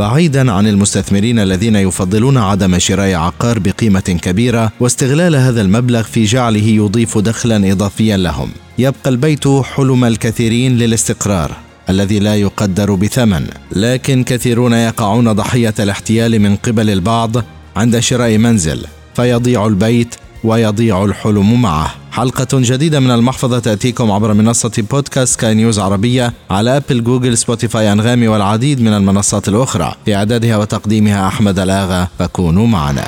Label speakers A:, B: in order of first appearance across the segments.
A: بعيدا عن المستثمرين الذين يفضلون عدم شراء عقار بقيمة كبيرة واستغلال هذا المبلغ في جعله يضيف دخلا اضافيا لهم. يبقى البيت حلم الكثيرين للاستقرار الذي لا يقدر بثمن. لكن كثيرون يقعون ضحية الاحتيال من قبل البعض عند شراء منزل فيضيع البيت ويضيع الحلم معه. حلقة جديدة من المحفظة تأتيكم عبر منصة بودكاست كاي نيوز عربية على أبل جوجل سبوتيفاي أنغامي والعديد من المنصات الأخرى. في إعدادها وتقديمها أحمد ألآغا فكونوا معنا.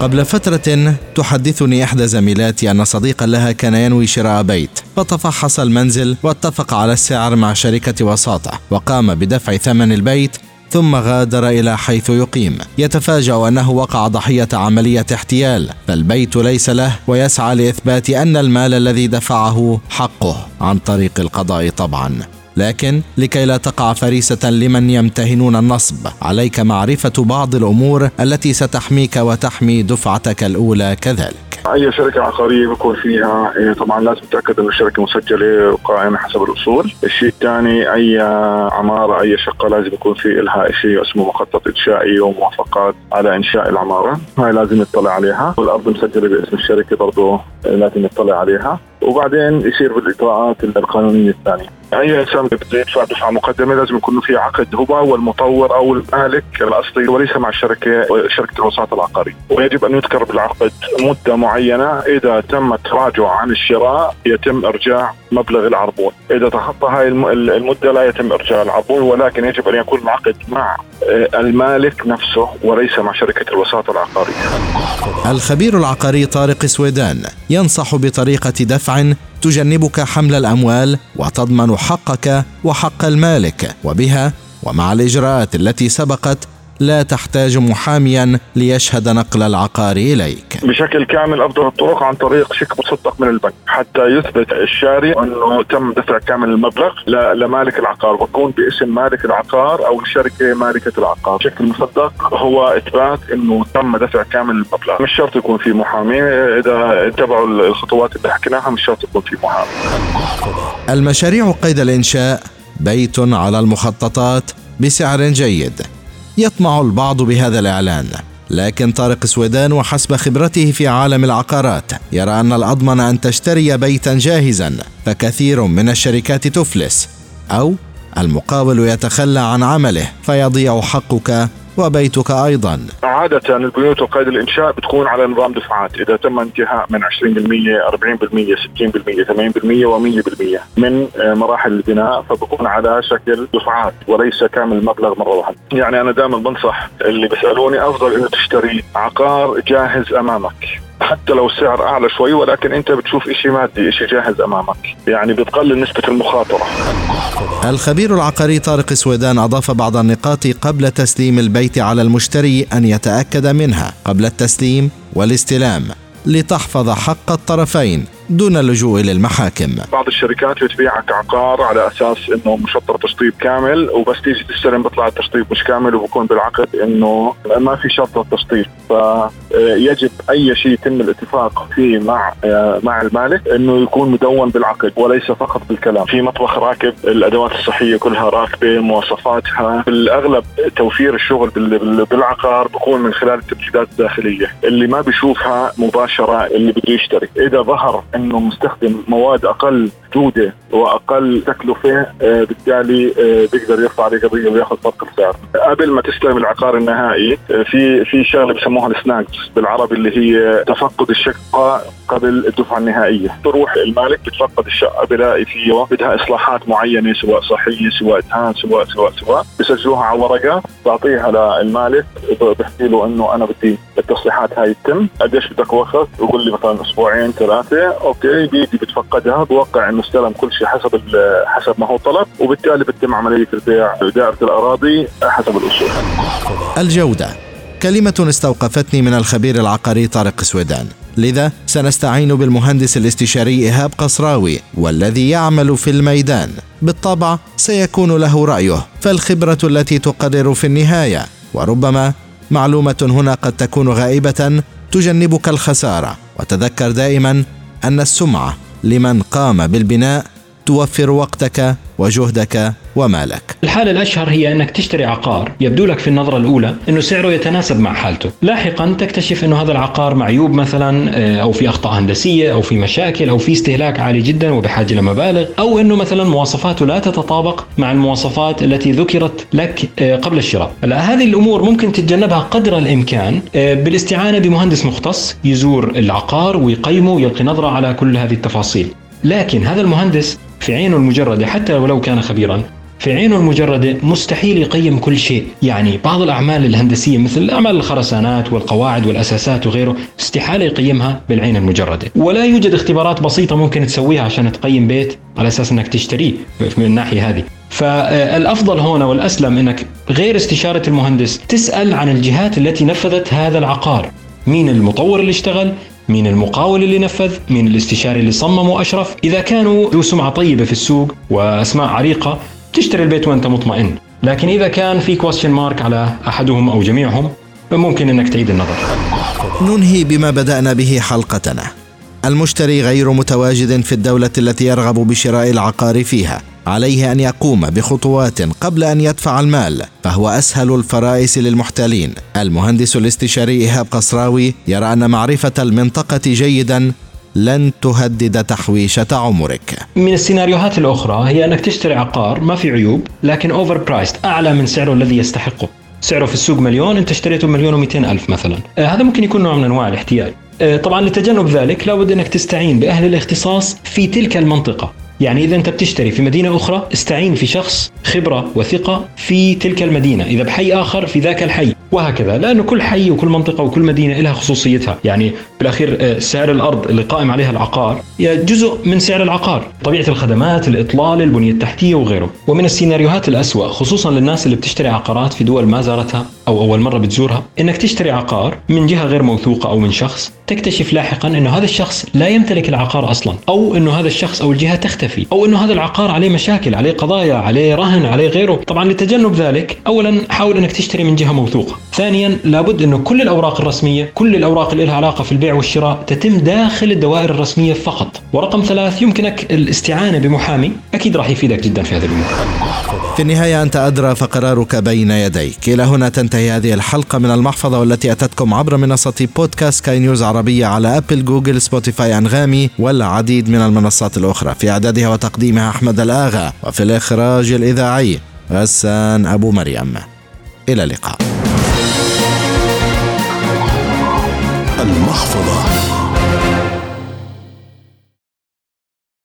A: قبل فترة تحدثني إحدى زميلاتي أن صديقا لها كان ينوي شراء بيت. فتفحص المنزل واتفق على السعر مع شركة وساطة وقام بدفع ثمن البيت ثم غادر إلى حيث يقيم. يتفاجأ أنه وقع ضحية عملية احتيال فالبيت ليس له ويسعى لإثبات أن المال الذي دفعه حقه عن طريق القضاء طبعا. لكن لكي لا تقع فريسة لمن يمتهنون النصب عليك معرفة بعض الأمور التي ستحميك وتحمي دفعتك الأولى كذلك.
B: أي شركة عقارية بيكون فيها إيه، طبعا لازم تتأكد إنه الشركة مسجلة وقائمة حسب الأصول، الشيء الثاني أي عمارة أي شقة لازم يكون في لها شيء اسمه مخطط إنشائي وموافقات على إنشاء العمارة، هاي لازم نطلع عليها، والأرض مسجلة باسم الشركة برضه لازم نطلع عليها، وبعدين يصير بالاجراءات القانونية الثانية. اي انسان بده يدفع دفعة مقدمة لازم يكون في عقد. هو والمطور أو المالك الأصلي وليس مع الشركة شركة الوساطه العقاريه ويجب أن يذكر بالعقد مدة معينة. إذا تم التراجع عن الشراء يتم إرجاع مبلغ العربون. إذا تخطى هاي المدة لا يتم إرجاع العربون ولكن يجب أن يكون العقد مع المالك نفسه وليس مع شركة الوساطه العقاريه
A: الخبير العقاري طارق سويدان ينصح بطريقة دفع تجنبك حمل الأموال وتضمن حقك وحق المالك وبها ومع الإجراءات التي سبقت لا تحتاج محاميا ليشهد نقل العقار إليك.
B: بشكل كامل افضل الطرق عن طريق شيك مصدق من البنك حتى يثبت الشاري أنه تم دفع كامل المبلغ لمالك العقار ويكون باسم مالك العقار أو الشركة مالكة العقار، بشكل مصدق هو إثبات أنه تم دفع كامل المبلغ، مش شرط يكون في محامي إذا اتبعوا الخطوات اللي حكيناها مش شرط يكون في محامي.
A: المشاريع قيد الإنشاء بيت على المخططات بسعر جيد يطمع البعض بهذا الإعلان. لكن طارق سويدان وحسب خبرته في عالم العقارات يرى أن الأضمن أن تشتري بيتا جاهزا فكثير من الشركات تفلس. أو المقاول يتخلى عن عمله فيضيع حقك وبيتك أيضا.
B: عادة البيوت وقيد الإنشاء بتكون على نظام دفعات، إذا تم انتهاء من 20% 40% 60% 80% و100% من مراحل البناء فبكون على شكل دفعات وليس كامل المبلغ مرة واحدة. يعني أنا دائما بنصح اللي بيسألوني أفضل إنه تشتري عقار جاهز أمامك. حتى لو السعر أعلى شوي ولكن أنت بتشوف شيء مادي شيء جاهز أمامك. يعني بتقلل نسبة المخاطرة.
A: الخبير العقاري طارق سويدان أضاف بعض النقاط قبل تسليم البيت على المشتري أن يتأكد منها قبل التسليم والاستلام لتحفظ حق الطرفين. دون اللجوء للمحاكم
B: بعض الشركات بتبيعك عقار على أساس إنه مشطر تشطيب كامل وبس تيجي تستلم بيطلع التشطيب مش كامل وبكون بالعقد إنه ما في شرط للتشطيب. فيجب أي شيء يتم الاتفاق فيه مع آه، مع المالك إنه يكون مدون بالعقد وليس فقط بالكلام. في مطبخ راكب الأدوات الصحية كلها راكبة مواصفاتها. بالاغلب توفير الشغل بالعقار بكون من خلال التمهيدات الداخلية. اللي ما بيشوفها مباشرة اللي بده يشتري. إذا ظهر أنه مستخدم مواد أقل جودة وأقل تكلفة آه، بالتالي آه، بيقدر يرفع عليه قضية ويأخذ فرق السعر قبل ما تستلم العقار النهائي آه، في في شغلة بسموها السناكس بالعربي اللي هي تفقد الشقة قبل الدفعة النهائية. تروح المالك بتفقد الشقة بلاقي فيه بدها إصلاحات معينة سواء صحية سواء دهان سواء سواء سواء. بسجلوها على ورقة بعطيها للمالك بحكي له إنه أنا بدي التصليحات هاي تتم قديش بدك وقت؟ بقول لي مثلا أسبوعين ثلاثة. أوكي بيجي بتفقدها بوقع انه استلم كل شيء حسب حسب ما هو طلب وبالتالي بتتم عملية البيع دائره الأراضي حسب الأصول.
A: الجودة. كلمة استوقفتني من الخبير العقاري طارق سويدان. لذا سنستعين بالمهندس الاستشاري إيهاب قصراوي والذي يعمل في الميدان. بالطبع سيكون له رأيه. فالخبرة التي تقرر في النهاية. وربما معلومة هنا قد تكون غائبة تجنبك الخسارة. وتذكر دائما أن السمعة لمن قام بالبناء توفر وقتك وجهدك ومالك
C: الحالة الأشهر هي أنك تشتري عقار يبدو لك في النظرة الأولى أنه سعره يتناسب مع حالته. لاحقا تكتشف أنه هذا العقار معيوب مثلا آه، أو في أخطاء هندسية أو في مشاكل أو في استهلاك عالي جدا وبحاجة لمبالغ أو أنه مثلا مواصفاته لا تتطابق مع المواصفات التي ذكرت لك آه، قبل الشراء. لا هذه الأمور ممكن تتجنبها قدر الإمكان آه، بالاستعانة بمهندس مختص يزور العقار ويقيمه ويلقي نظرة على كل هذه التفاصيل. لكن هذا المهندس في عينه المجردة حتى ولو كان خبيرا في عينه المجردة مستحيل يقيم كل شيء. يعني بعض الأعمال الهندسية مثل أعمال الخرسانات والقواعد والأساسات وغيره استحالة يقيمها بالعين المجردة ولا يوجد اختبارات بسيطة ممكن تسويها عشان تقيم بيت على أساس أنك تشتريه من الناحية هذه. فالأفضل هنا والأسلم إنك غير استشارة المهندس تسأل عن الجهات التي نفذت هذا العقار. مين المطور اللي اشتغل؟ مين المقاول اللي نفذ مين الاستشاري اللي صمم واشرف إذا كانوا ذو سمعة طيبة في السوق وأسماء عريقة تشتري البيت وأنت مطمئن. لكن إذا كان في كويستشن مارك على أحدهم أو جميعهم ممكن إنك تعيد النظر.
A: ننهي بما بدأنا به حلقتنا. المشتري غير متواجد في الدولة التي يرغب بشراء العقار فيها. عليه أن يقوم بخطوات قبل أن يدفع المال فهو أسهل الفرائس للمحتالين المهندس الاستشاري إيهاب قصراوي يرى أن معرفة المنطقة جيدا لن تهدد تحويشة عمرك.
C: من السيناريوهات الأخرى هي أنك تشتري عقار ما في عيوب لكن أوفر برايست أعلى من سعره الذي يستحقه. سعره في السوق مليون أنت اشتريته مليون و ألف مثلا. آه هذا ممكن يكون نوع من أنواع الاحتيال. طبعا لتجنب ذلك لابد أنك تستعين بأهل الاختصاص في تلك المنطقة. يعني إذا أنت بتشتري في مدينة أخرى استعين في شخص خبرة وثقة في تلك المدينة. إذا بحي آخر في ذاك الحي. وهكذا. لأنه كل حي وكل منطقة وكل مدينة لها خصوصيتها. يعني بالأخير آه، سعر الأرض اللي قائم عليها العقار جزء من سعر العقار. طبيعة الخدمات الإطلال البنية التحتية وغيره. ومن السيناريوهات الأسوأ خصوصا للناس اللي بتشتري عقارات في دول ما زارتها أو أول مرة بتزورها إنك تشتري عقار من جهة غير موثوقة أو من شخص تكتشف لاحقا إنه هذا الشخص لا يمتلك العقار أصلا أو إنه هذا الشخص أو الجهة تختفي أو إنه هذا العقار عليه مشاكل عليه قضايا عليه رهن عليه غيره. طبعا لتجنب ذلك اولا حاول إنك تشتري من جهة موثوقة. ثانيا لابد انه كل الأوراق الرسمية كل الأوراق اللي لها علاقة في البيع والشراء تتم داخل الدوائر الرسمية فقط. ورقم ثلاث يمكنك الاستعانة بمحامي. أكيد راح يفيدك جدا في هذه الأمور.
A: في النهاية أنت أدرى فقرارك بين يديك. إلى هنا تنتهي هذه الحلقة من المحفظة والتي أتتكم عبر منصة بودكاست كاي نيوز عربية على أبل جوجل سبوتيفاي أنغامي والعديد من المنصات الأخرى. في إعدادها وتقديمها أحمد الآغا وفي الإخراج الإذاعي غسان أبو مريم. إلى اللقاء. المحفظه